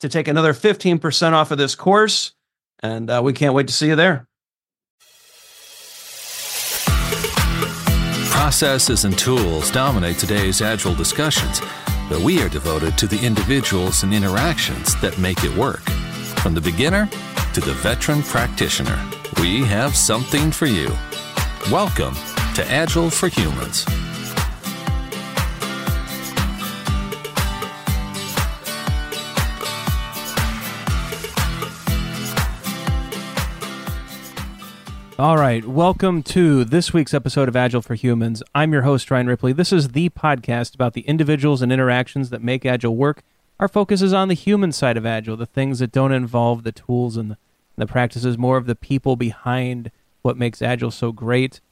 to take another 15% off of this course. And uh, we can't wait to see you there. Processes and tools dominate today's Agile discussions, but we are devoted to the individuals and interactions that make it work. From the beginner to the veteran practitioner, we have something for you. Welcome to Agile for Humans. All right, welcome to this week's episode of Agile for Humans. I'm your host, Ryan Ripley. This is the podcast about the individuals and interactions that make Agile work. Our focus is on the human side of Agile, the things that don't involve the tools and the, the practices, more of the people behind what makes Agile so great.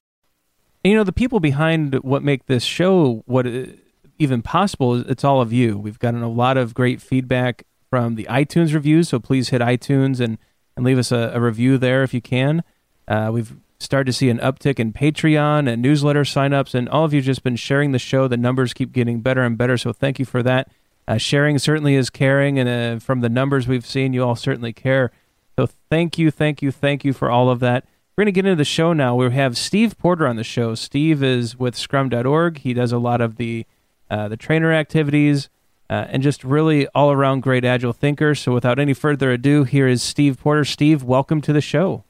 And, you know, the people behind what make this show what uh, even possible, it's all of you. We've gotten a lot of great feedback from the iTunes reviews, so please hit iTunes and, and leave us a, a review there if you can. Uh, we've started to see an uptick in Patreon and newsletter signups, and all of you just been sharing the show. The numbers keep getting better and better, so thank you for that. Uh, sharing certainly is caring, and uh, from the numbers we've seen, you all certainly care. So thank you, thank you, thank you for all of that. We're going to get into the show now. We have Steve Porter on the show. Steve is with Scrum.org. He does a lot of the uh, the trainer activities uh, and just really all around great agile thinker. So without any further ado, here is Steve Porter. Steve, welcome to the show.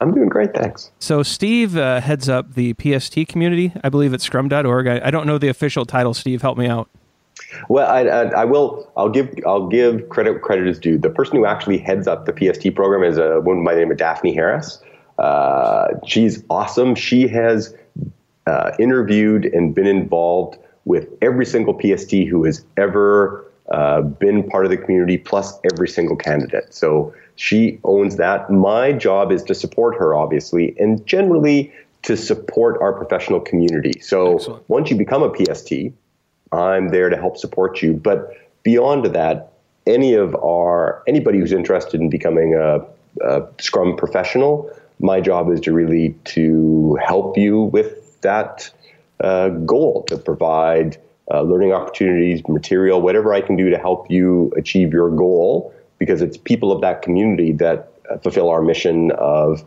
I'm doing great, thanks. So Steve uh, heads up the PST community. I believe it's Scrum.org. I, I don't know the official title. Steve, help me out. Well, I, I, I, will. I'll give. I'll give credit. Credit is due. The person who actually heads up the PST program is a woman by the name of Daphne Harris. Uh, she's awesome. She has uh, interviewed and been involved with every single PST who has ever uh, been part of the community, plus every single candidate. So she owns that. My job is to support her, obviously, and generally to support our professional community. So Excellent. once you become a PST, I'm there to help support you. But beyond that, any of our anybody who's interested in becoming a, a Scrum professional, my job is to really to help you with that uh, goal to provide uh, learning opportunities, material, whatever I can do to help you achieve your goal because it's people of that community that uh, fulfill our mission of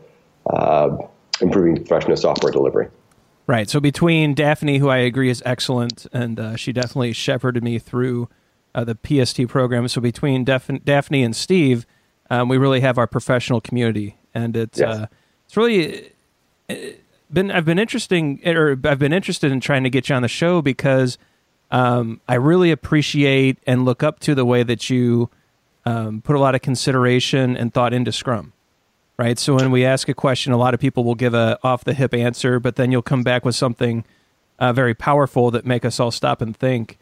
uh, improving professional software delivery. Right. So between Daphne, who I agree is excellent, and uh, she definitely shepherded me through uh, the PST program. So between Daphne and Steve, um, we really have our professional community, and it's yes. Uh, it's really uh, been I've been interesting or I've been interested in trying to get you on the show because um, I really appreciate and look up to the way that you um, put a lot of consideration and thought into Scrum, right? So when we ask a question, a lot of people will give a off the hip answer, but then you'll come back with something uh, very powerful that make us all stop and think.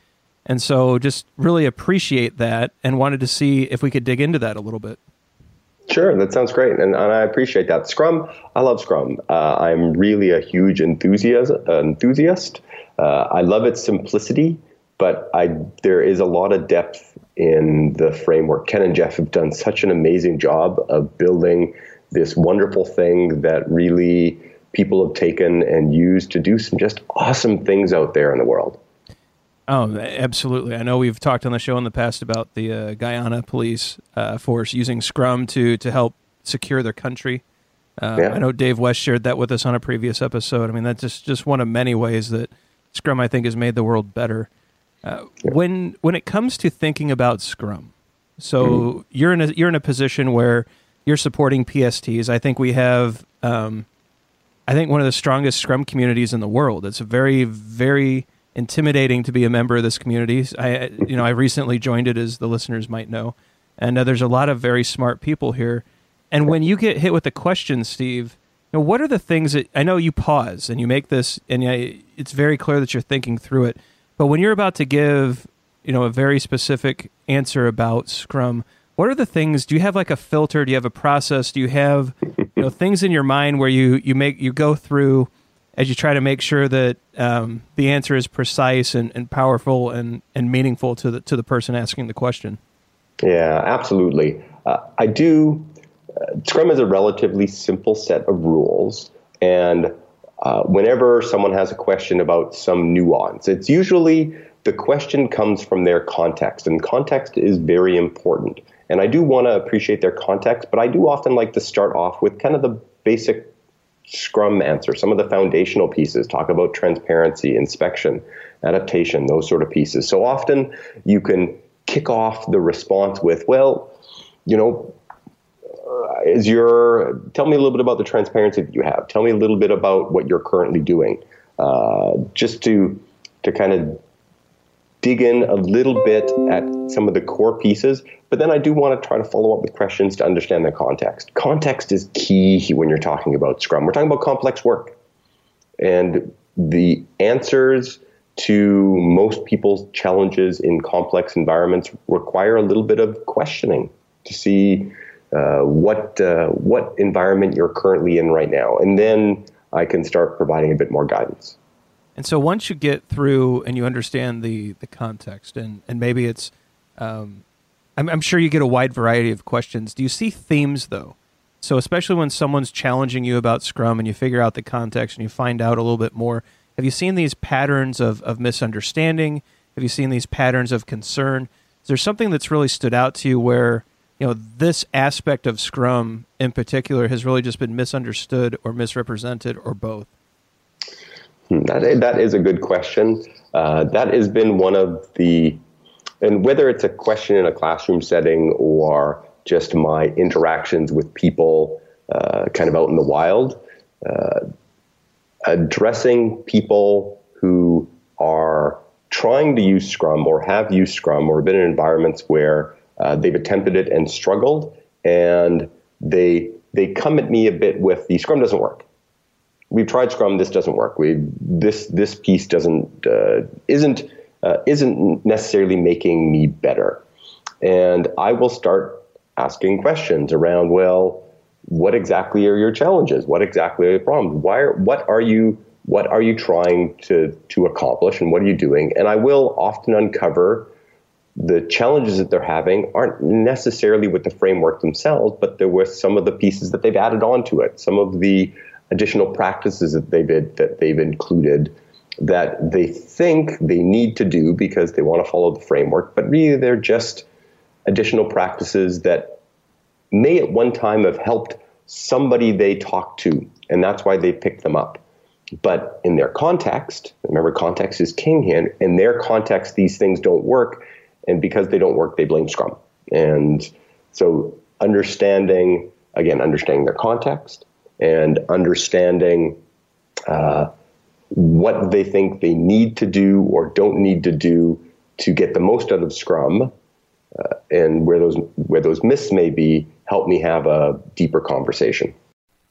And so just really appreciate that and wanted to see if we could dig into that a little bit. Sure, that sounds great, and, and I appreciate that. Scrum, I love Scrum. Uh, I'm really a huge enthusiast. enthusiast. Uh, I love its simplicity, but I there is a lot of depth in the framework. Ken and Jeff have done such an amazing job of building this wonderful thing that really people have taken and used to do some just awesome things out there in the world. Oh, absolutely. I know we've talked on the show in the past about the uh, Guyana police uh, force using Scrum to to help secure their country. Uh, yeah. I know Dave West shared that with us on a previous episode. I mean, that's just, just one of many ways that Scrum, I think, has made the world better. Uh. When when it comes to thinking about Scrum, so mm-hmm. you're in a you're in a position where you're supporting PSTs. I think we have, um, I think one of the strongest Scrum communities in the world. It's very very intimidating to be a member of this community. I you know I recently joined it, as the listeners might know, and uh, there's a lot of very smart people here. And when you get hit with a question, Steve, you know, what are the things that I know you pause and you make this, and it's very clear that you're thinking through it. But when you're about to give, you know, a very specific answer about Scrum, what are the things? Do you have like a filter? Do you have a process? Do you have, you know, things in your mind where you you make you go through as you try to make sure that um, the answer is precise and, and powerful and, and meaningful to the to the person asking the question? Yeah, absolutely. Uh, I do Scrum is a relatively simple set of rules, and uh, whenever someone has a question about some nuance, it's usually the question comes from their context, and context is very important. And I do want to appreciate their context, but I do often like to start off with kind of the basic Scrum answer, some of the foundational pieces, talk about transparency, inspection, adaptation, those sort of pieces. So often you can kick off the response with, well, you know, is your tell me a little bit about the transparency that you have. Tell me a little bit about what you're currently doing, uh, just to to kind of dig in a little bit at some of the core pieces. But then I do want to try to follow up with questions to understand the context. Context is key when you're talking about Scrum. We're talking about complex work, and the answers to most people's challenges in complex environments require a little bit of questioning to see uh, what uh, what environment you're currently in right now, and then I can start providing a bit more guidance. And so once you get through and you understand the the context, and and maybe it's, um, I'm, I'm sure you get a wide variety of questions. Do you see themes though? So especially when someone's challenging you about Scrum and you figure out the context and you find out a little bit more, have you seen these patterns of, of misunderstanding? Have you seen these patterns of concern? Is there something that's really stood out to you where you know this aspect of Scrum in particular has really just been misunderstood or misrepresented or both? Hmm, that that is a good question. Uh, that has been one of the, and whether it's a question in a classroom setting or just my interactions with people, uh, kind of out in the wild, uh, addressing people who are trying to use Scrum or have used Scrum or been in environments where uh, they've attempted it and struggled, and they they come at me a bit with the Scrum doesn't work. We've tried Scrum. This doesn't work. We this this piece doesn't uh, isn't uh, isn't necessarily making me better. And I will start asking questions around well, what exactly are your challenges? What exactly are your problems? Why are, what are you what are you trying to to accomplish and what are you doing? And I will often uncover the challenges that they're having aren't necessarily with the framework themselves, but they're with some of the pieces that they've added onto it, some of the additional practices that they've that they've included that they think they need to do because they want to follow the framework, but really they're just additional practices that may at one time have helped somebody they talk to, and that's why they picked them up. But in their context, remember context is king here, in their context, these things don't work and because they don't work, they blame Scrum. And so understanding, again, understanding their context and understanding uh, what they think they need to do or don't need to do to get the most out of Scrum, uh, and where those where those myths may be, help me have a deeper conversation.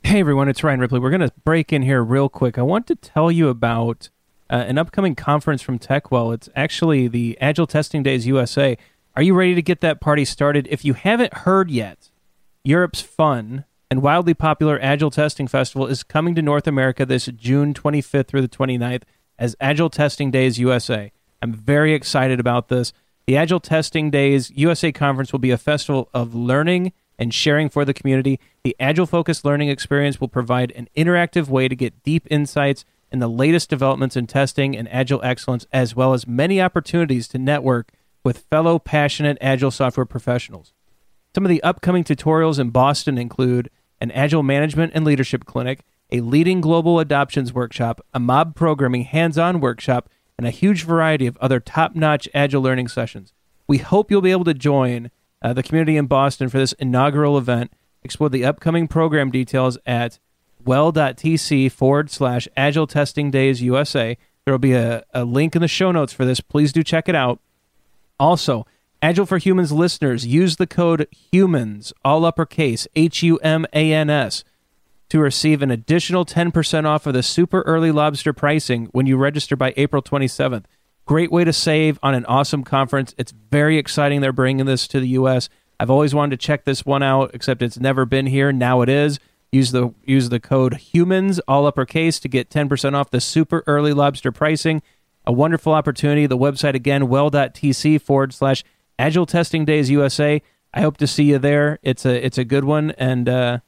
Hey everyone, it's Ryan Ripley. We're going to break in here real quick. I want to tell you about uh, an upcoming conference from TechWell. It's actually the Agile Testing Days USA. Are you ready to get that party started? If you haven't heard yet, Europe's fun and wildly popular Agile Testing Festival is coming to North America this June 25th through the 29th as Agile Testing Days USA. I'm very excited about this. The Agile Testing Days USA conference will be a festival of learning and sharing for the community. The Agile focused learning experience will provide an interactive way to get deep insights in the latest developments in testing and Agile excellence, as well as many opportunities to network with fellow passionate Agile software professionals. Some of the upcoming tutorials in Boston include an Agile management and leadership clinic, a leading global adoptions workshop, a mob programming hands on workshop, and a huge variety of other top notch Agile learning sessions. We hope you'll be able to join uh, the community in Boston for this inaugural event. Explore the upcoming program details at well.tc forward slash Agile Testing Days USA. There will be a, a link in the show notes for this. Please do check it out. Also, Agile for Humans listeners, use the code HUMANS, all uppercase, H U M A N S, to receive an additional 10% off of the super early lobster pricing when you register by April 27th. Great way to save on an awesome conference. It's very exciting they're bringing this to the US. I've always wanted to check this one out, except it's never been here. Now it is. Use the use the code HUMANS, all uppercase, to get 10% off the super early lobster pricing a wonderful opportunity. The website again, well.tc forward slash Agile Testing Days USA. I hope to see you there. It's a it's a good one, and uh,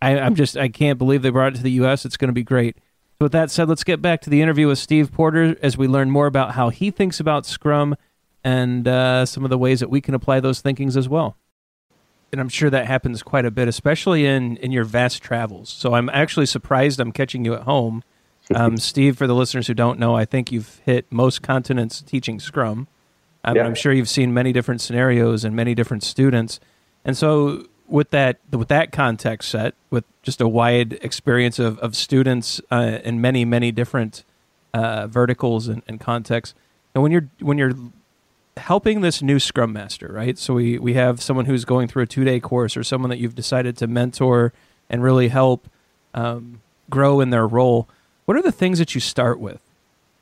I, I'm just I can't believe they brought it to the U.S. It's going to be great. So with that said, let's get back to the interview with Steve Porter as we learn more about how he thinks about Scrum and uh, some of the ways that we can apply those thinkings as well. And I'm sure that happens quite a bit, especially in in your vast travels. So I'm actually surprised I'm catching you at home um, Steve, for the listeners who don't know, I think you've hit most continents teaching Scrum. Um, yeah. I'm sure you've seen many different scenarios and many different students. And so, with that with that context set, with just a wide experience of, of students uh, in many many different uh, verticals and, and contexts, and when you're when you're helping this new Scrum Master, right? So we we have someone who's going through a two day course, or someone that you've decided to mentor and really help um, grow in their role what are the things that you start with?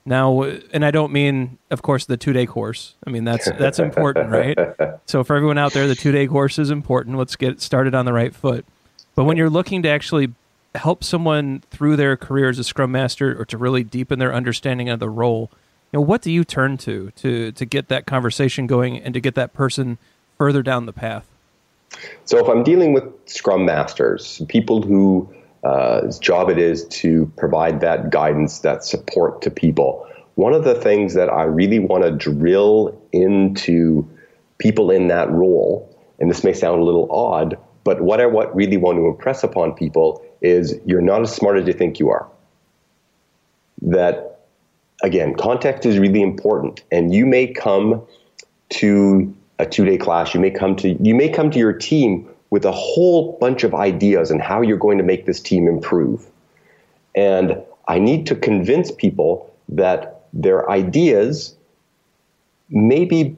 Now, and I don't mean, of course, the two day course. I mean that's that's important, right? So for everyone out there, the two day course is important. Let's get started on the right foot. But when you're looking to actually help someone through their career as a Scrum Master, or to really deepen their understanding of the role, know, what do you turn to to to get that conversation going and to get that person further down the path? So if I'm dealing with Scrum Masters, people who uh, job it is to provide that guidance, that support to people. One of the things that I really want to drill into people in that role, and this may sound a little odd, but what I what really want to impress upon people is you're not as smart as you think you are. That again, context is really important, and you may come to a two-day class. You may come to you may come to your team with a whole bunch of ideas on how you're going to make this team improve. And I need to convince people that their ideas may be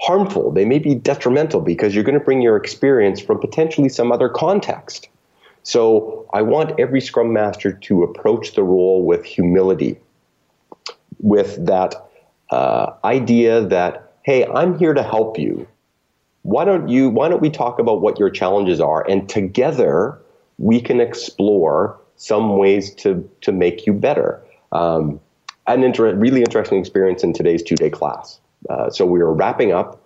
harmful, they may be detrimental because you're going to bring your experience from potentially some other context. So I want every Scrum Master to approach the role with humility, with that uh, idea that, hey, I'm here to help you. Why don't you why don't we talk about what your challenges are? And together we can explore some ways to to make you better. Um, an inter- really interesting experience in today's two-day class. Uh, so we were wrapping up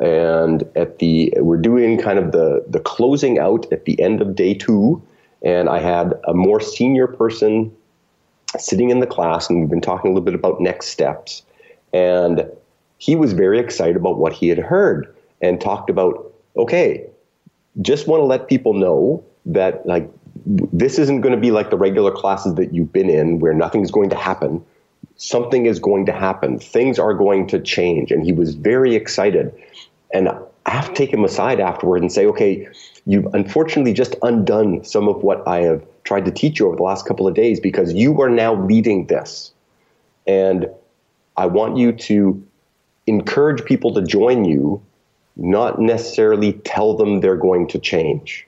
and at the we're doing kind of the the closing out at the end of day two. And i had a more senior person sitting in the class and we've been talking a little bit about next steps and he was very excited about what he had heard and talked about okay, just want to let people know that like this isn't going to be like the regular classes that you've been in where nothing's going to happen. Something is going to happen. Things are going to change. And he was very excited. And I have to take him aside afterward and say, okay, you've unfortunately just undone some of what I have tried to teach you over the last couple of days because you are now leading this. And I want you to encourage people to join you not necessarily tell them they're going to change.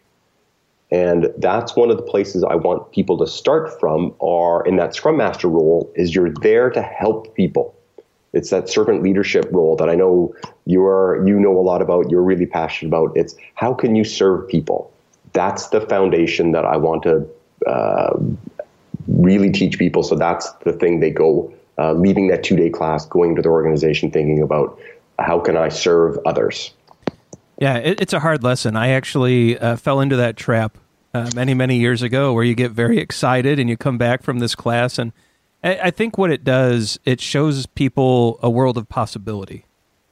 And that's one of the places I want people to start from are in that scrum master role is you're there to help people. It's that servant leadership role that I know you are you know a lot about, you're really passionate about. It's how can you serve people? That's the foundation that I want to uh, really teach people. So that's the thing they go uh, leaving that two day class, going to their organization, thinking about how can I serve others. Yeah, it, it's a hard lesson. I actually uh, fell into that trap uh, many, many years ago where you get very excited and you come back from this class. And I, I think what it does, it shows people a world of possibility,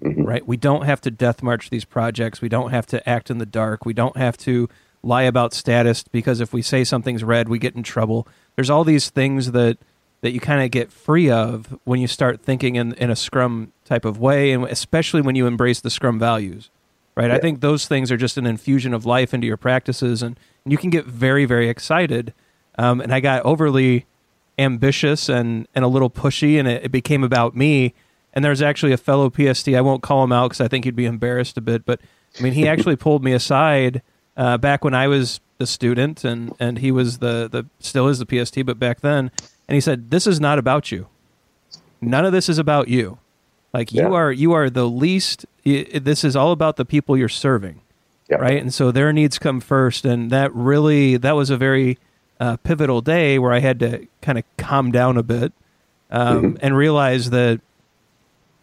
mm-hmm. right? We don't have to death march these projects. We don't have to act in the dark. We don't have to lie about status because if we say something's red, we get in trouble. There's all these things that that you kind of get free of when you start thinking in, in a scrum type of way and especially when you embrace the scrum values right yeah. i think those things are just an infusion of life into your practices and, and you can get very very excited um, and i got overly ambitious and, and a little pushy and it, it became about me and there's actually a fellow pst i won't call him out because i think he'd be embarrassed a bit but i mean he actually pulled me aside uh, back when i was a student and, and he was the, the still is the pst but back then and he said this is not about you none of this is about you like you yeah. are you are the least this is all about the people you're serving. Yep. Right? And so their needs come first and that really that was a very uh, pivotal day where I had to kind of calm down a bit um, mm-hmm. and realize that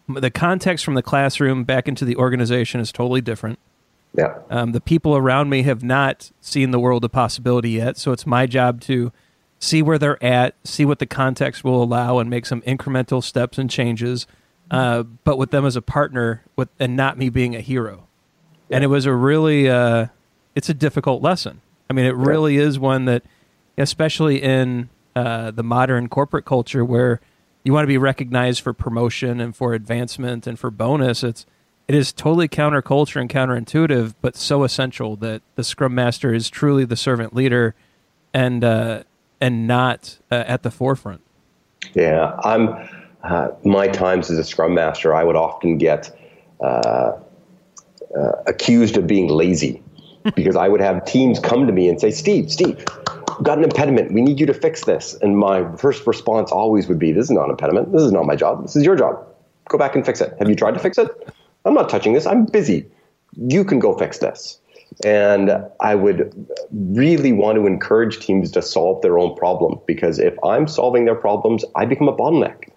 the context from the classroom back into the organization is totally different. Yeah. Um, the people around me have not seen the world of possibility yet, so it's my job to see where they're at, see what the context will allow, and make some incremental steps and changes uh, but with them as a partner, with and not me being a hero. Yeah. And it was a really, uh, it's a difficult lesson. I mean, it really yeah. is one that, especially in uh, the modern corporate culture where you want to be recognized for promotion and for advancement and for bonus, it's it is totally counterculture and counterintuitive, but so essential that the scrum master is truly the servant leader, and uh, and not uh, at the forefront. Yeah, I'm uh, my times as a scrum master, I would often get uh, uh, accused of being lazy because I would have teams come to me and say, Steve, Steve, got an impediment. We need you to fix this. And my first response always would be, This is not an impediment. This is not my job. This is your job. Go back and fix it. Have you tried to fix it? I'm not touching this. I'm busy. You can go fix this. And I would really want to encourage teams to solve their own problem because if I'm solving their problems, I become a bottleneck.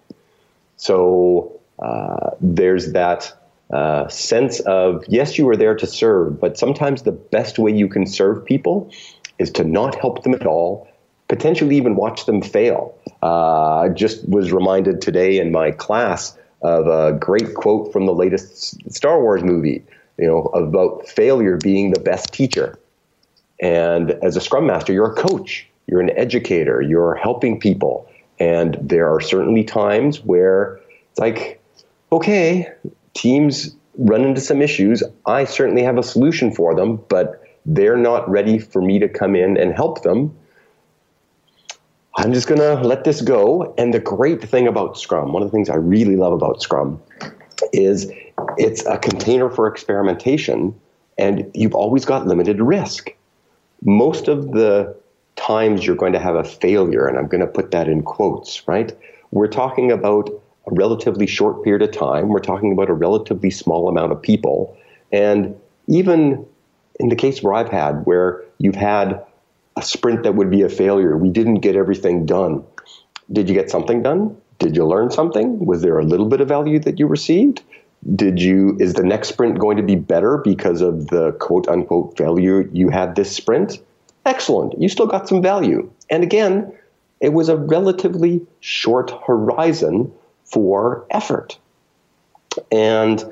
So uh, there's that uh, sense of yes, you are there to serve, but sometimes the best way you can serve people is to not help them at all, potentially even watch them fail. Uh, I just was reminded today in my class of a great quote from the latest Star Wars movie, you know, about failure being the best teacher. And as a scrum master, you're a coach, you're an educator, you're helping people. And there are certainly times where it's like, okay, teams run into some issues. I certainly have a solution for them, but they're not ready for me to come in and help them. I'm just going to let this go. And the great thing about Scrum, one of the things I really love about Scrum, is it's a container for experimentation, and you've always got limited risk. Most of the times you're going to have a failure, and I'm going to put that in quotes, right? We're talking about a relatively short period of time. We're talking about a relatively small amount of people. And even in the case where I've had, where you've had a sprint that would be a failure, we didn't get everything done. Did you get something done? Did you learn something? Was there a little bit of value that you received? Did you is the next sprint going to be better because of the quote unquote failure you had this sprint? Excellent. You still got some value. And again, it was a relatively short horizon for effort. And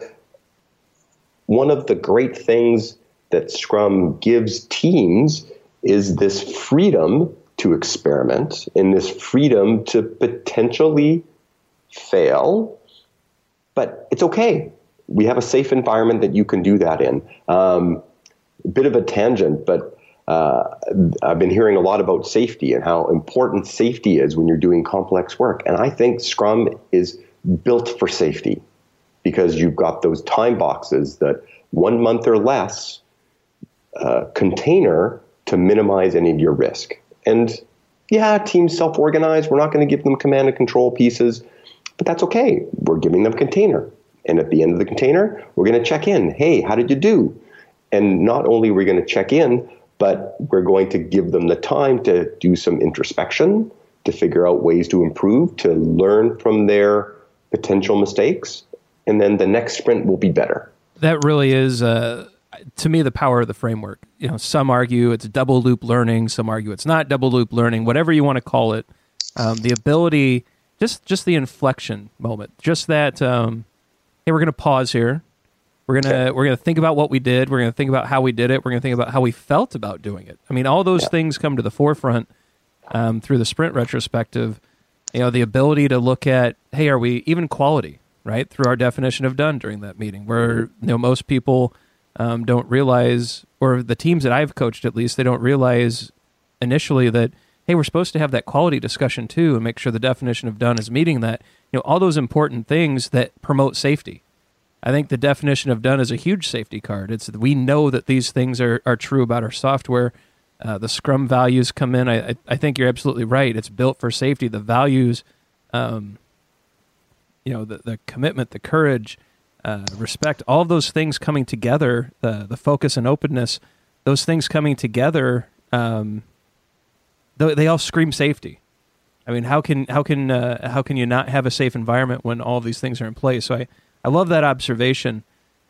one of the great things that Scrum gives teams is this freedom to experiment and this freedom to potentially fail, but it's okay. We have a safe environment that you can do that in. Um, bit of a tangent, but uh, I've been hearing a lot about safety and how important safety is when you're doing complex work. And I think Scrum is built for safety because you've got those time boxes that one month or less uh, container to minimize any of your risk. And yeah, teams self organize. We're not going to give them command and control pieces, but that's okay. We're giving them container. And at the end of the container, we're going to check in. Hey, how did you do? And not only are we going to check in, but we're going to give them the time to do some introspection, to figure out ways to improve, to learn from their potential mistakes, and then the next sprint will be better. That really is. Uh, to me the power of the framework. You know, some argue it's double loop learning, some argue it's not double loop learning, whatever you want to call it. Um, the ability, just just the inflection moment, just that. Um, hey, we're going to pause here. We're gonna we're gonna think about what we did. We're gonna think about how we did it. We're gonna think about how we felt about doing it. I mean, all those yeah. things come to the forefront um, through the sprint retrospective. You know, the ability to look at, hey, are we even quality? Right through our definition of done during that meeting, where you know most people um, don't realize, or the teams that I've coached at least, they don't realize initially that hey, we're supposed to have that quality discussion too, and make sure the definition of done is meeting that. You know, all those important things that promote safety I think the definition of done is a huge safety card. It's we know that these things are, are true about our software. Uh, the Scrum values come in. I, I, I think you're absolutely right. It's built for safety. The values, um, you know, the, the commitment, the courage, uh, respect, all of those things coming together, the the focus and openness, those things coming together, um, they, they all scream safety. I mean, how can how can uh, how can you not have a safe environment when all these things are in place? So I I love that observation.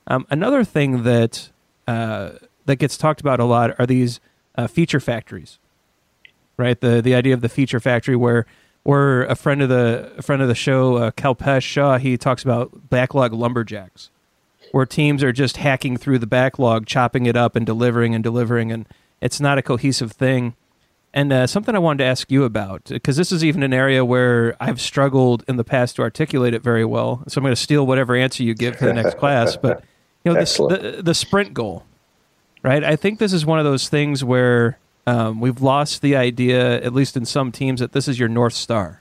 Um, another thing that uh, that gets talked about a lot are these uh, feature factories, right? The the idea of the feature factory where or a friend of the a friend of the show, uh, Kalpesh Shah, he talks about backlog lumberjacks, where teams are just hacking through the backlog, chopping it up, and delivering and delivering, and it's not a cohesive thing. And uh, something I wanted to ask you about, because this is even an area where I've struggled in the past to articulate it very well. So I'm going to steal whatever answer you give for the next class. But you know, the, the sprint goal, right? I think this is one of those things where um, we've lost the idea, at least in some teams, that this is your north star.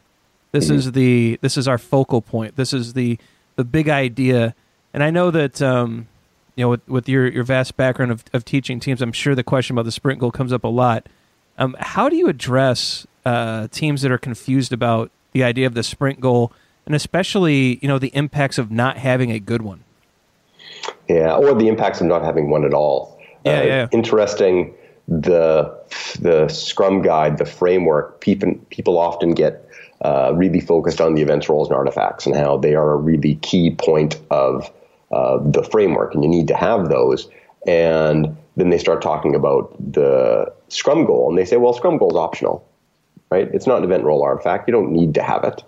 This mm-hmm. is the this is our focal point. This is the the big idea. And I know that um, you know with, with your your vast background of, of teaching teams, I'm sure the question about the sprint goal comes up a lot. Um, how do you address uh, teams that are confused about the idea of the sprint goal, and especially you know the impacts of not having a good one? Yeah, or the impacts of not having one at all. Yeah, uh, yeah. Interesting. The the Scrum guide, the framework. People people often get uh, really focused on the events, roles, and artifacts, and how they are a really key point of uh, the framework, and you need to have those. And then they start talking about the Scrum goal, and they say, well, Scrum goal is optional, right? It's not an event role artifact. You don't need to have it.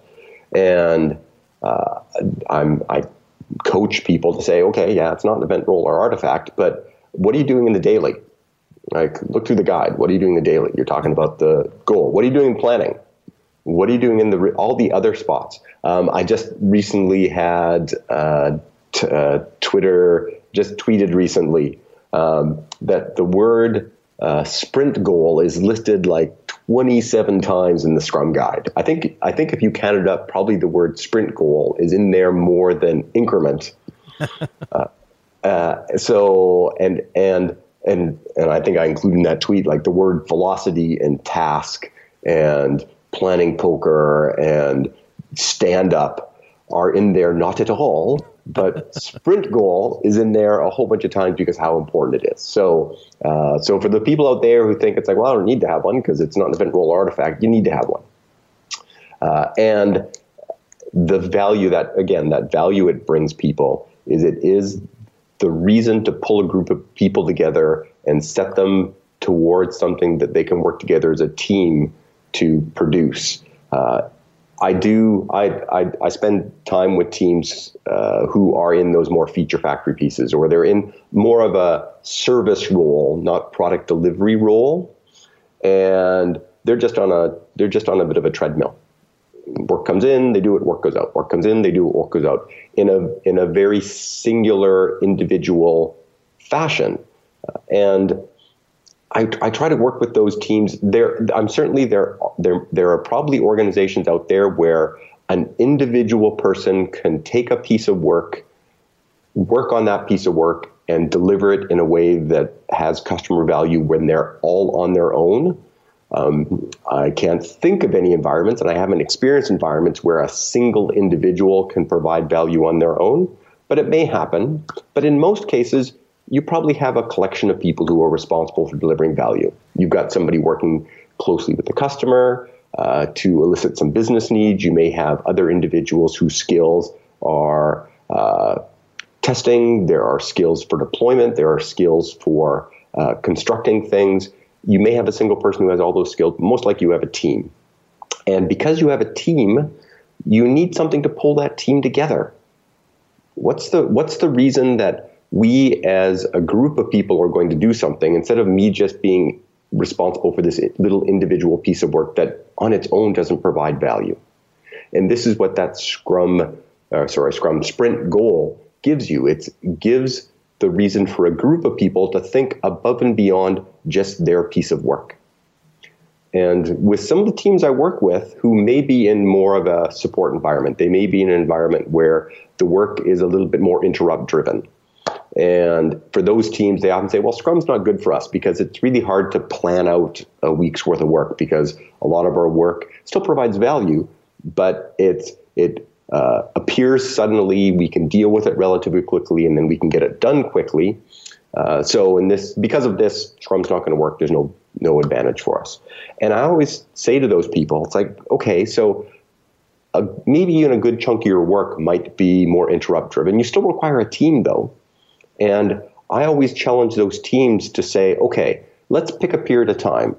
And uh, I'm, I coach people to say, okay, yeah, it's not an event role or artifact, but what are you doing in the daily? Like, look through the guide. What are you doing in the daily? You're talking about the goal. What are you doing in planning? What are you doing in the all the other spots? Um, I just recently had uh, t- uh, Twitter just tweeted recently um, that the word uh, sprint goal is listed like 27 times in the Scrum guide. I think I think if you counted up, probably the word sprint goal is in there more than increment. uh, uh, so and and and and I think I include in that tweet like the word velocity and task and planning poker and stand up are in there not at all but sprint goal is in there a whole bunch of times because how important it is. So, uh, so for the people out there who think it's like, well, I don't need to have one because it's not an event role artifact, you need to have one. Uh, and the value that, again, that value it brings people is it is the reason to pull a group of people together and set them towards something that they can work together as a team to produce. Uh, I do. I, I, I spend time with teams uh, who are in those more feature factory pieces, or they're in more of a service role, not product delivery role, and they're just on a they're just on a bit of a treadmill. Work comes in, they do it. Work goes out. Work comes in, they do it. Work goes out. In a in a very singular, individual fashion, uh, and I, I, try to work with those teams. There, I'm certainly there. There, there are probably organizations out there where an individual person can take a piece of work, work on that piece of work, and deliver it in a way that has customer value when they're all on their own. Um, I can't think of any environments, and I haven't experienced environments where a single individual can provide value on their own. But it may happen. But in most cases, you probably have a collection of people who are responsible for delivering value. You've got somebody working closely with the customer uh, to elicit some business needs. You may have other individuals whose skills are uh, testing, there are skills for deployment, there are skills for uh, constructing things. You may have a single person who has all those skills, but most likely you have a team. And because you have a team, you need something to pull that team together. What's the what's the reason that we as a group of people are going to do something instead of me just being responsible for this little individual piece of work that on its own doesn't provide value. And this is what that Scrum, uh, sorry, Scrum sprint goal gives you. It gives the reason for a group of people to think above and beyond just their piece of work. And with some of the teams I work with who may be in more of a support environment, they may be in an environment where the work is a little bit more interrupt driven. And for those teams, they often say, well, Scrum's not good for us because it's really hard to plan out a week's worth of work because a lot of our work still provides value, but it's, it uh, appears suddenly, we can deal with it relatively quickly, and then we can get it done quickly. Uh, so in this, because of this, Scrum's not going to work. There's no no advantage for us. And I always say to those people, it's like, okay, so uh, maybe even a good chunk of your work might be more interrupt driven. You still require a team though, and I always challenge those teams to say, okay, let's pick a period of time,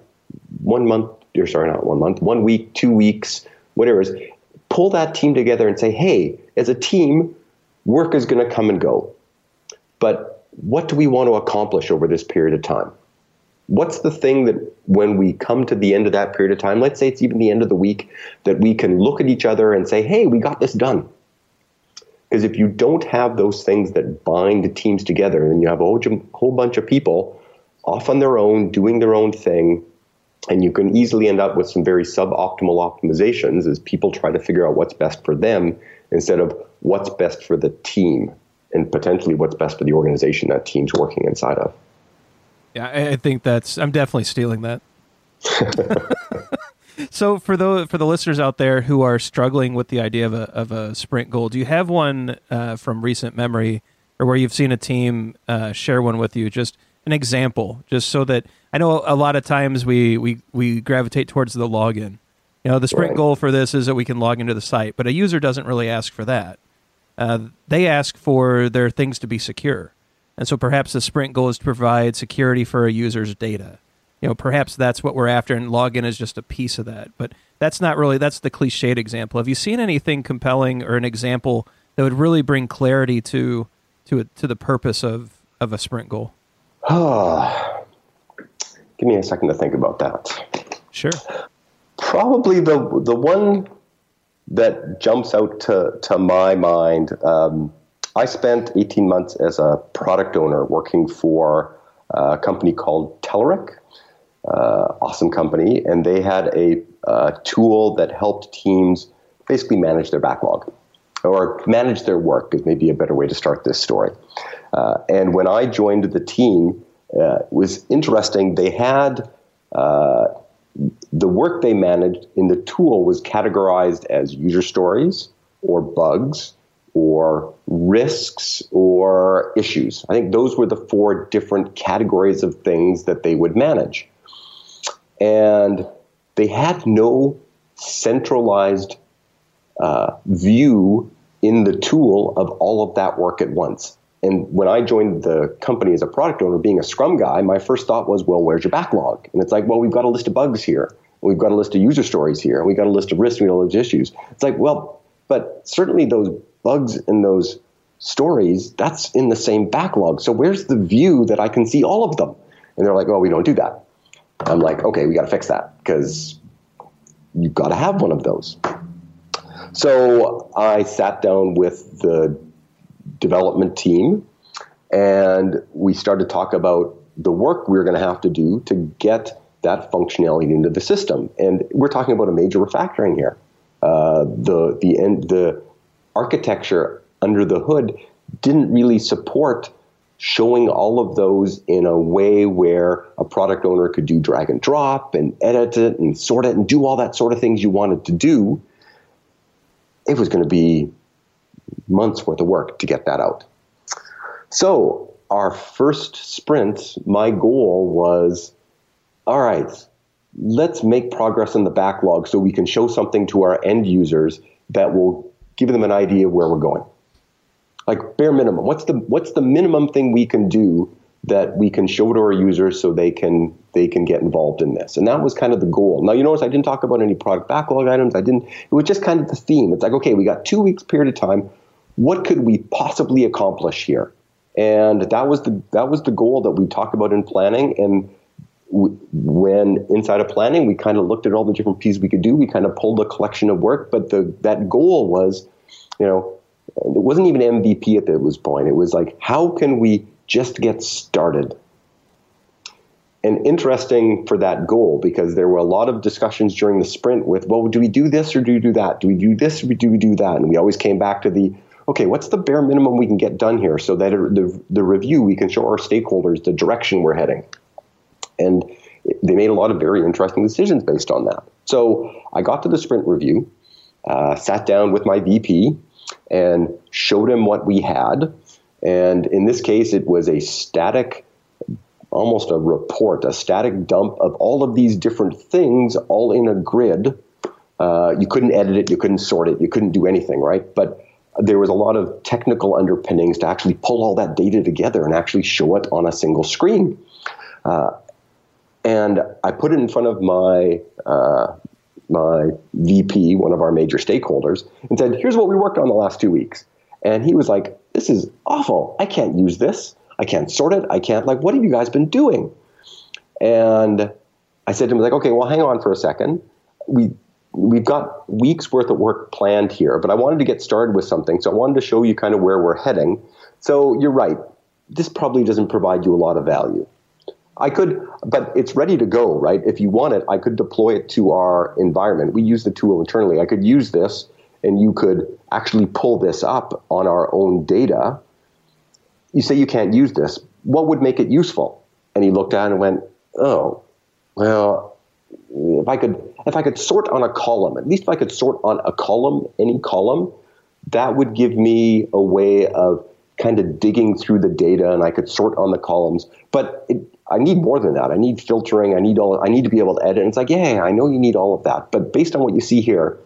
one month, or sorry, not one month, one week, two weeks, whatever it is. Pull that team together and say, hey, as a team, work is going to come and go. But what do we want to accomplish over this period of time? What's the thing that when we come to the end of that period of time, let's say it's even the end of the week, that we can look at each other and say, hey, we got this done? Because if you don't have those things that bind the teams together, then you have a whole, whole bunch of people off on their own, doing their own thing, and you can easily end up with some very suboptimal optimizations as people try to figure out what's best for them instead of what's best for the team and potentially what's best for the organization that team's working inside of. Yeah, I think that's. I'm definitely stealing that. so for the for the listeners out there who are struggling with the idea of a of a sprint goal, do you have one uh, from recent memory, or where you've seen a team uh, share one with you? Just an example, just so that I know a lot of times we we we gravitate towards the login. You know, the sprint right. goal for this is that we can log into the site, but a user doesn't really ask for that. Uh, they ask for their things to be secure, and so perhaps the sprint goal is to provide security for a user's data you know perhaps that's what we're after and login is just a piece of that but that's not really that's the cliched example have you seen anything compelling or an example that would really bring clarity to to to the purpose of of a sprint goal give me a second to think about that. Sure. Probably the the one that jumps out to to my mind um, i spent 18 months as a product owner working for a company called Telerik uh, awesome company, and they had a uh, tool that helped teams basically manage their backlog or manage their work is maybe a better way to start this story. Uh, and when I joined the team, uh, it was interesting. They had uh, the work they managed in the tool was categorized as user stories or bugs or risks or issues. I think those were the four different categories of things that they would manage and they had no centralized uh, view in the tool of all of that work at once. And when I joined the company as a product owner, being a Scrum guy, my first thought was, well, where's your backlog? And it's like, well, we've got a list of bugs here. We've got a list of user stories here. And we've got a list of risks. We've got a issues. It's like, well, but certainly those bugs and those stories, that's in the same backlog. So where's the view that I can see all of them? And they're like, oh, we don't do that. I'm like, okay, we got to fix that because you've got to have one of those. So I sat down with the development team and we started to talk about the work we are going to have to do to get that functionality into the system. And we're talking about a major refactoring here. Uh, the the end, the architecture under the hood didn't really support showing all of those in a way where a product owner could do drag and drop and edit it and sort it and do all that sort of things you wanted to do, it was going to be months worth of work to get that out. So, our first sprint, my goal was all right, let's make progress in the backlog so we can show something to our end users that will give them an idea of where we're going. like bare minimum. What's the what's the minimum thing we can do that we can show to our users so they can they can get involved in this. And that was kind of the goal. Now you notice I didn't talk about any product backlog items. I didn't it was just kind of the theme. It's like, okay, we got two weeks period of time. What could we possibly accomplish here? And that was the that was the goal that we talked about in planning. And when inside of planning, we kind of looked at all the different pieces we could do. We kind of pulled a collection of work, but the that goal was, you know, it wasn't even MVP at this point. It was like, how can we just get started? And interesting for that goal because there were a lot of discussions during the sprint with, well, do we do this or do we do that? Do we do this or do we do that? And we always came back to the, okay, what's the bare minimum we can get done here so that the, the review, we can show our stakeholders the direction we're heading. And they made a lot of very interesting decisions based on that. So I got to the sprint review, uh, sat down with my VP, and showed him what we had. And in this case, it was a static, almost a report, a static dump of all of these different things all in a grid. Uh, you couldn't edit it, you couldn't sort it, you couldn't do anything, right? But there was a lot of technical underpinnings to actually pull all that data together and actually show it on a single screen. Uh, and I put it in front of my uh, my VP, one of our major stakeholders, and said, "Here's what we worked on the last two weeks." And he was like, "This is awful. I can't use this. I can't sort it. I can't like. What have you guys been doing?" And I said to him, "Like, okay, well, hang on for a second. We we've got weeks worth of work planned here, but I wanted to get started with something, so I wanted to show you kind of where we're heading. So you're right. This probably doesn't provide you a lot of value." I could, but it's ready to go, right? If you want it, I could deploy it to our environment. We use the tool internally. I could use this and you could actually pull this up on our own data. You say you can't use this. What would make it useful? And he looked at it and went, oh, well, if I could, if I could sort on a column, at least if I could sort on a column, any column, that would give me a way of kind of digging through the data and I could sort on the columns. But it, I need more than that. I need filtering. I need all. I need to be able to edit. And it's like, yeah, I know you need all of that, but based on what you see here,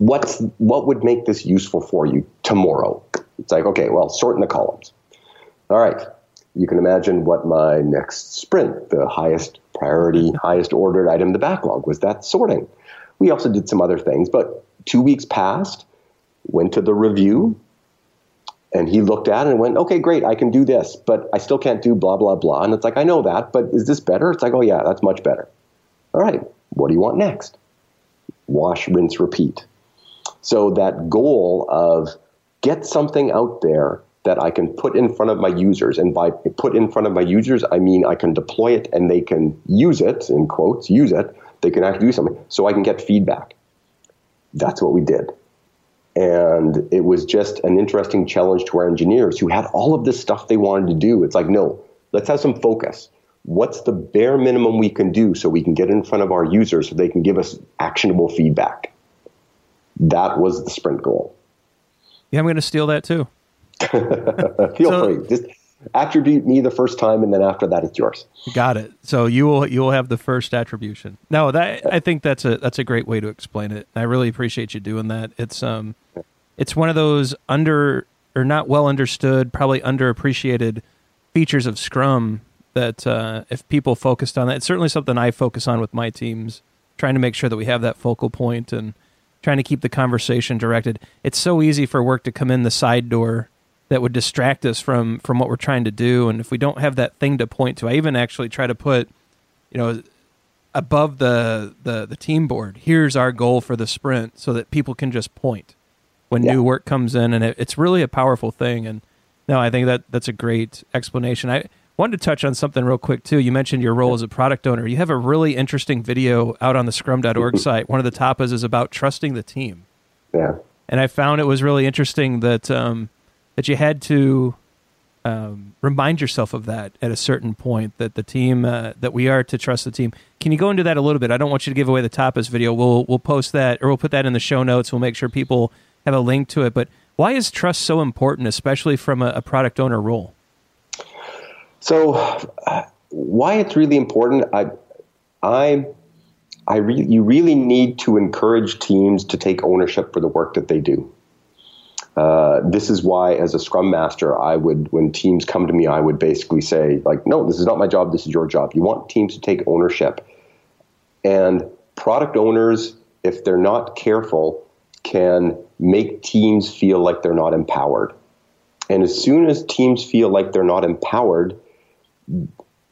what's what would make this useful for you tomorrow? It's like, okay, well, sort in the columns. All right. You can imagine what my next sprint, the highest priority, mm-hmm. highest ordered item, the backlog was that sorting. We also did some other things, but two weeks passed, went to the review, and he looked at it and went, okay, great, I can do this, but I still can't do blah, blah, blah. And it's like, I know that, but is this better? It's like, oh, yeah, that's much better. All right, what do you want next? Wash, rinse, repeat. So that goal of get something out there that I can put in front of my users. And by put in front of my users, I mean I can deploy it and they can use it, in quotes, use it. They can actually do something so I can get feedback. That's what we did. And it was just an interesting challenge to our engineers who had all of this stuff they wanted to do. It's like, no, let's have some focus. What's the bare minimum we can do so we can get in front of our users so they can give us actionable feedback? That was the sprint goal. Yeah, I'm going to steal that too. Feel so, free. Just attribute me the first time, and then after that, it's yours. Got it. So you will you will have the first attribution. No, that I think that's a that's a great way to explain it. I really appreciate you doing that. It's um, it's one of those under or not well understood, probably underappreciated features of Scrum that uh, if people focused on that, it's certainly something I focus on with my teams, trying to make sure that we have that focal point and trying to keep the conversation directed. It's so easy for work to come in the side door that would distract us from from what we're trying to do. And if we don't have that thing to point to, I even actually try to put, you know, above the the, the team board. Here's our goal for the sprint, so that people can just point when yeah. new work comes in, and it, it's really a powerful thing. And no, I think that that's a great explanation. I wanted to touch on something real quick too. You mentioned your role as a product owner. You have a really interesting video out on the Scrum.org site. One of the topics is about trusting the team. Yeah. And I found it was really interesting that um, that you had to um, remind yourself of that at a certain point that the team uh, that we are to trust the team. Can you go into that a little bit? I don't want you to give away the Tapas video. We'll we'll post that or we'll put that in the show notes. We'll make sure people have a link to it. But why is trust so important, especially from a, a product owner role? So, uh, why it's really important, I, I, I re- you really need to encourage teams to take ownership for the work that they do Uh, this is why, as a Scrum Master, I would, when teams come to me, I would basically say, like, no, this is not my job. This is your job. You want teams to take ownership, and product owners, if they're not careful, can make teams feel like they're not empowered. And as soon as teams feel like they're not empowered,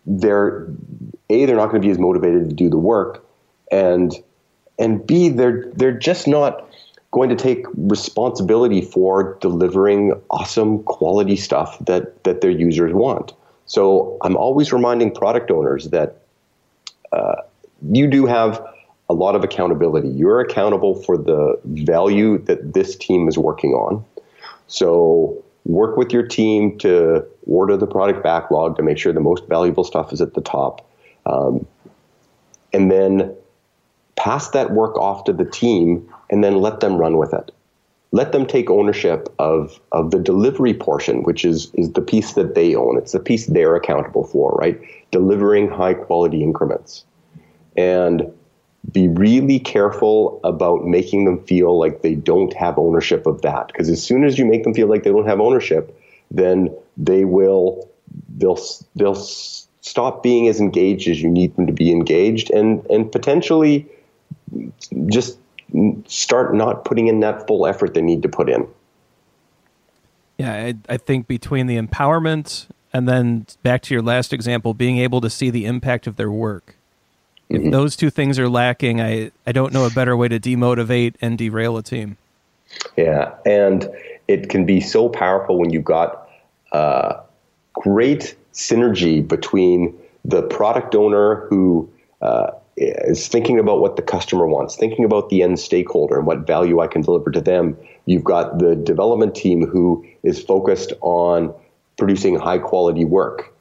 they're a they're not going to be as motivated to do the work, and and b they're they're just not going to take responsibility for delivering awesome quality stuff that that their users want. So I'm always reminding product owners that uh, you do have a lot of accountability. You're accountable for the value that this team is working on. So work with your team to order the product backlog to make sure the most valuable stuff is at the top. Um, and then pass that work off to the team and then let them run with it. Let them take ownership of, of the delivery portion, which is, is the piece that they own. It's the piece they're accountable for, right? Delivering high quality increments. And be really careful about making them feel like they don't have ownership of that. Because as soon as you make them feel like they don't have ownership, then they will they'll they'll stop being as engaged as you need them to be engaged, and and potentially just start not putting in that full effort they need to put in. Yeah, I, I think between the empowerment and then back to your last example, being able to see the impact of their work if mm-hmm. those two things are lacking, I, I don't know a better way to demotivate and derail a team. Yeah, and it can be so powerful when you've got uh, great synergy between the product owner who uh, is thinking about what the customer wants, thinking about the end stakeholder and what value I can deliver to them. You've got the development team who is focused on producing high quality work.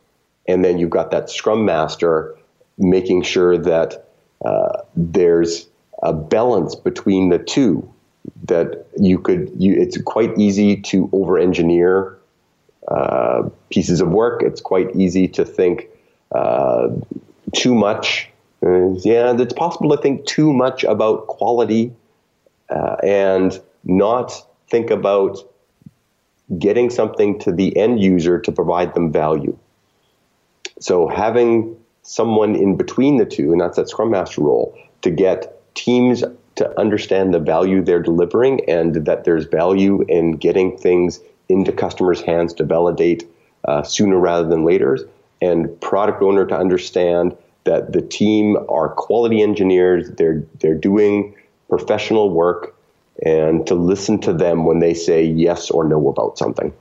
And then you've got that scrum master making sure that uh, there's a balance between the two. That you could, you, it's quite easy to over engineer uh, pieces of work. It's quite easy to think uh, too much. Uh, yeah, it's possible to think too much about quality uh, and not think about getting something to the end user to provide them value. So having someone in between the two, and that's that Scrum Master role, to get teams to understand the value they're delivering and that there's value in getting things into customers' hands to validate uh, sooner rather than later, and product owner to understand that the team are quality engineers, they're they're doing professional work, and to listen to them when they say yes or no about something.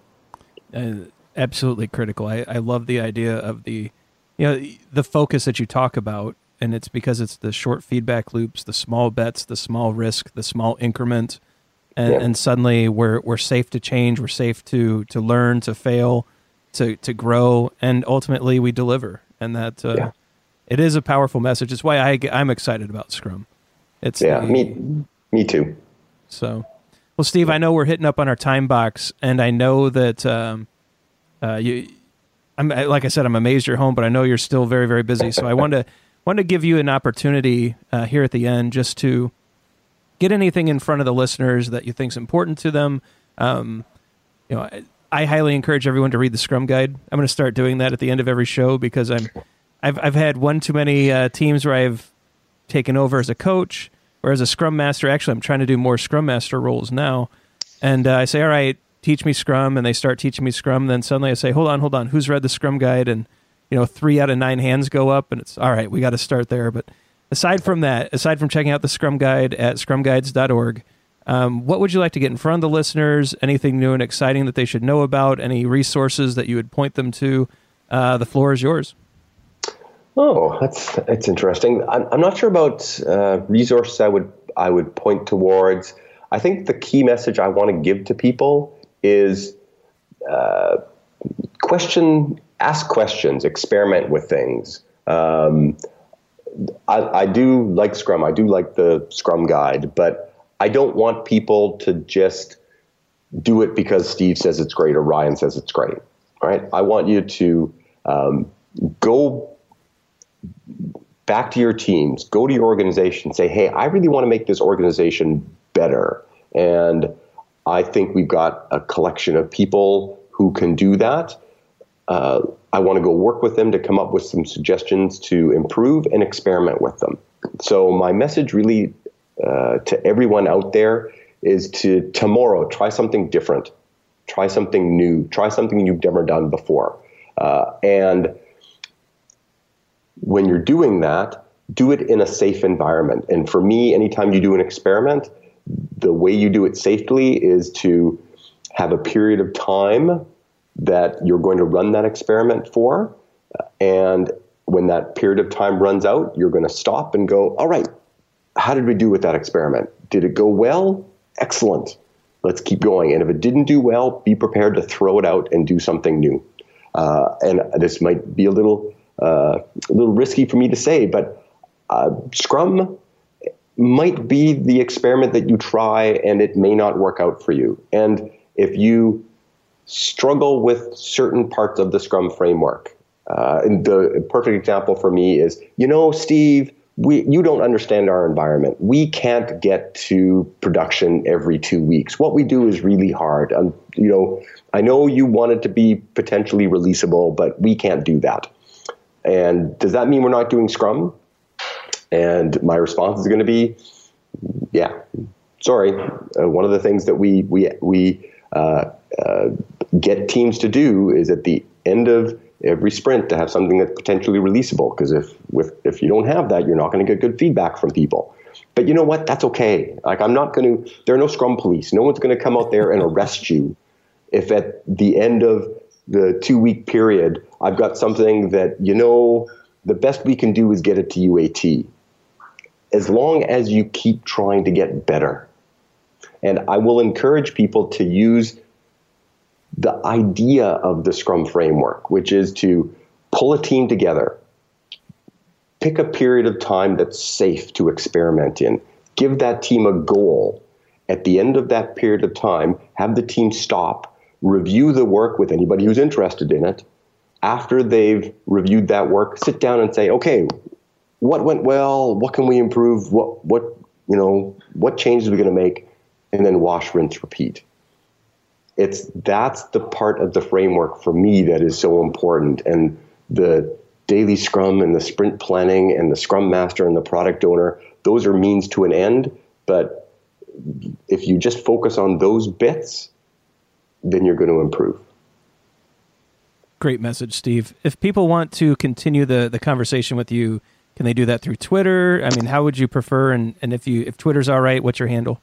Uh, absolutely critical. I, I love the idea of the you know the focus that you talk about and it's because it's the short feedback loops the small bets the small risk the small increment and, yeah. and suddenly we're we're safe to change we're safe to to learn to fail to to grow and ultimately we deliver and that uh, yeah. it is a powerful message it's why I, i'm excited about scrum it's yeah the, me me too so well steve i know we're hitting up on our time box and i know that um, uh, you I'm like I said, I'm amazed you're home, but I know you're still very, very busy. So I wanted to wanted to give you an opportunity uh, here at the end just to get anything in front of the listeners that you think is important to them. Um, you know, I, I, highly encourage everyone to read the Scrum Guide. I'm going to start doing that at the end of every show because I'm I've I've had one too many uh, teams where I've taken over as a coach or as a Scrum Master. Actually, I'm trying to do more Scrum Master roles now, and uh, I say, all right teach me Scrum, and they start teaching me Scrum. Then suddenly I say, hold on, hold on, who's read the Scrum guide? And you know, three out of nine hands go up, and it's all right. We got to start there. But aside from that, aside from checking out the Scrum guide at scrumguides.org, um, what would you like to get in front of the listeners? Anything new and exciting that they should know about? Any resources that you would point them to? Uh, the floor is yours. Oh, that's that's interesting. I'm, I'm not sure about uh, resources I would I would point towards. I think the key message I want to give to people is uh, question, ask questions, experiment with things. Um, I, I, do like Scrum. I do like the Scrum guide, but I don't want people to just do it because Steve says it's great or Ryan says it's great. Right? I want you to um, go back to your teams, go to your organization, say, "Hey, I really want to make this organization better," and I think we've got a collection of people who can do that. Uh, I want to go work with them to come up with some suggestions to improve and experiment with them. So, my message really uh, to everyone out there is to tomorrow try something different, try something new, try something you've never done before. Uh, and when you're doing that, do it in a safe environment. And for me, anytime you do an experiment, the way you do it safely is to have a period of time that you're going to run that experiment for. And when that period of time runs out, you're going to stop and go, all right, how did we do with that experiment? Did it go well? Excellent. Let's keep going. And if it didn't do well, be prepared to throw it out and do something new. Uh, and this might be a little uh, a little risky for me to say, but uh, Scrum might be the experiment that you try and it may not work out for you. And if you struggle with certain parts of the Scrum framework, uh, the perfect example for me is, you know, Steve, we, you don't understand our environment. We can't get to production every two weeks. What we do is really hard. Um, you know, I know you want it to be potentially releasable, but we can't do that. And does that mean we're not doing Scrum? And my response is going to be, yeah, sorry. Uh, one of the things that we we we uh, uh, get teams to do is at the end of every sprint to have something that's potentially releasable. Because if with if you don't have that, you're not going to get good feedback from people. But you know what? That's okay. Like I'm not going to. There are no Scrum police. No one's going to come out there and arrest you if at the end of the two week period I've got something that you know the best we can do is get it to UAT as long as you keep trying to get better. And I will encourage people to use the idea of the Scrum framework, which is to pull a team together, pick a period of time that's safe to experiment in, give that team a goal. At the end of that period of time, have the team stop, review the work with anybody who's interested in it. After they've reviewed that work, sit down and say, okay, what went well, what can we improve, what what you know, what changes are we going to make, and then wash, rinse, repeat. It's that's the part of the framework for me that is so important, and the daily Scrum and the sprint planning and the Scrum Master and the product owner, those are means to an end. But if you just focus on those bits, then you're going to improve. Great message, Steve. If people want to continue the, the conversation with you, can they do that through Twitter? I mean, how would you prefer? And, and if you if Twitter's all right, what's your handle?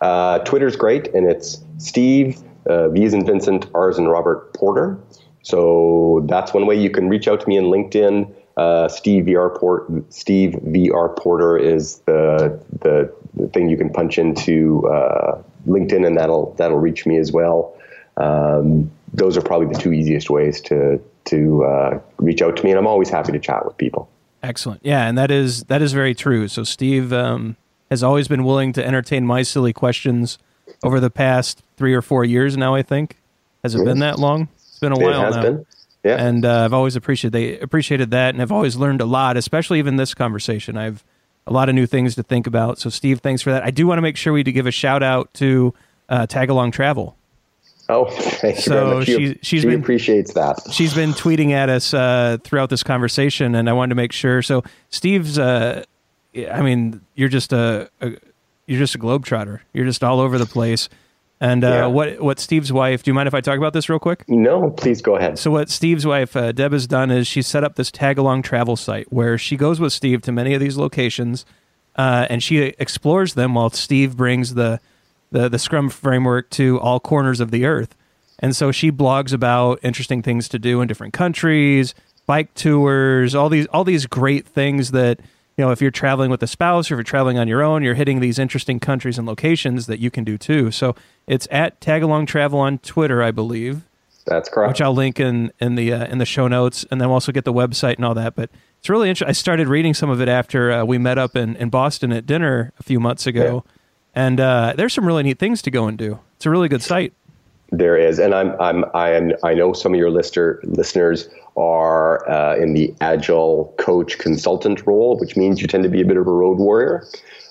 Uh, Twitter's great, and it's Steve uh, V and Vincent, R's and Robert Porter. So that's one way you can reach out to me in LinkedIn. Uh, Steve VR Port Steve VR Porter is the, the, the thing you can punch into uh, LinkedIn, and that'll that'll reach me as well. Um, those are probably the two easiest ways to to uh, reach out to me, and I'm always happy to chat with people. Excellent. Yeah, and that is that is very true. So Steve um, has always been willing to entertain my silly questions over the past three or four years now. I think has it been that long? It's been a it while now. Been. Yeah. And uh, I've always appreciated they appreciated that, and I've always learned a lot, especially even this conversation. I've a lot of new things to think about. So Steve, thanks for that. I do want to make sure we to give a shout out to uh, Tag Along Travel. Oh, thank so you she, she's she been, appreciates that. She's been tweeting at us uh, throughout this conversation, and I wanted to make sure. So, Steve's, uh, I mean, you're just a, a, you're just a globetrotter. You're just all over the place. And uh, yeah. what what Steve's wife? Do you mind if I talk about this real quick? No, please go ahead. So, what Steve's wife uh, Deb has done is she set up this tag along travel site where she goes with Steve to many of these locations, uh, and she explores them while Steve brings the the the Scrum framework to all corners of the earth. And so she blogs about interesting things to do in different countries, bike tours, all these all these great things that you know if you're traveling with a spouse or if you're traveling on your own, you're hitting these interesting countries and locations that you can do too. So it's at Tagalong Travel on Twitter, I believe. That's correct. Which I'll link in in the uh, in the show notes, and then we'll also get the website and all that. But it's really interesting. I started reading some of it after uh, we met up in, in Boston at dinner a few months ago. Yeah and uh, there's some really neat things to go and do. It's a really good site. There is, and I'm I'm I am I know some of your lister listeners are uh, in the agile coach consultant role, which means you tend to be a bit of a road warrior,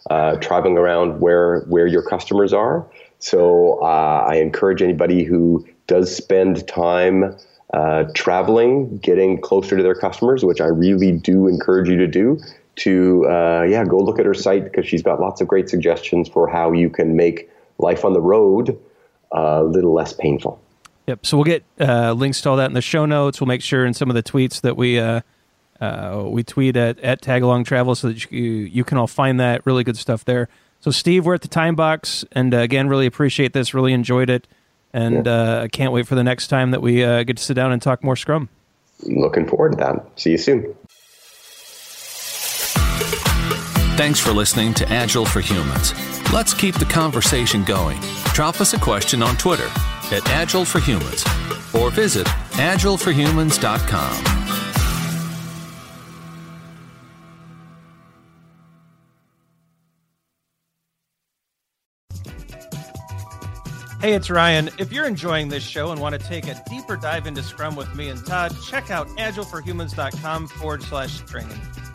uh, traveling around where where your customers are. So uh, I encourage anybody who does spend time uh, traveling, getting closer to their customers, which I really do encourage you to do, to uh, yeah, go look at her site because she's got lots of great suggestions for how you can make life on the road a little less painful. Yep. So we'll get uh, links to all that in the show notes. We'll make sure in some of the tweets that we uh, uh, we tweet at at Tagalong Travel so that you you can all find that really good stuff there. So Steve, we're at the time box, and uh, again, really appreciate this. Really enjoyed it, and uh, I can't wait for the next time that we uh, get to sit down and talk more Scrum. Looking forward to that. See you soon. Thanks for listening to Agile for Humans. Let's keep the conversation going. Drop us a question on Twitter at Agile for Humans or visit agileforhumans.com. Hey, it's Ryan. If you're enjoying this show and want to take a deeper dive into Scrum with me and Todd, check out agileforhumans.com forward slash training.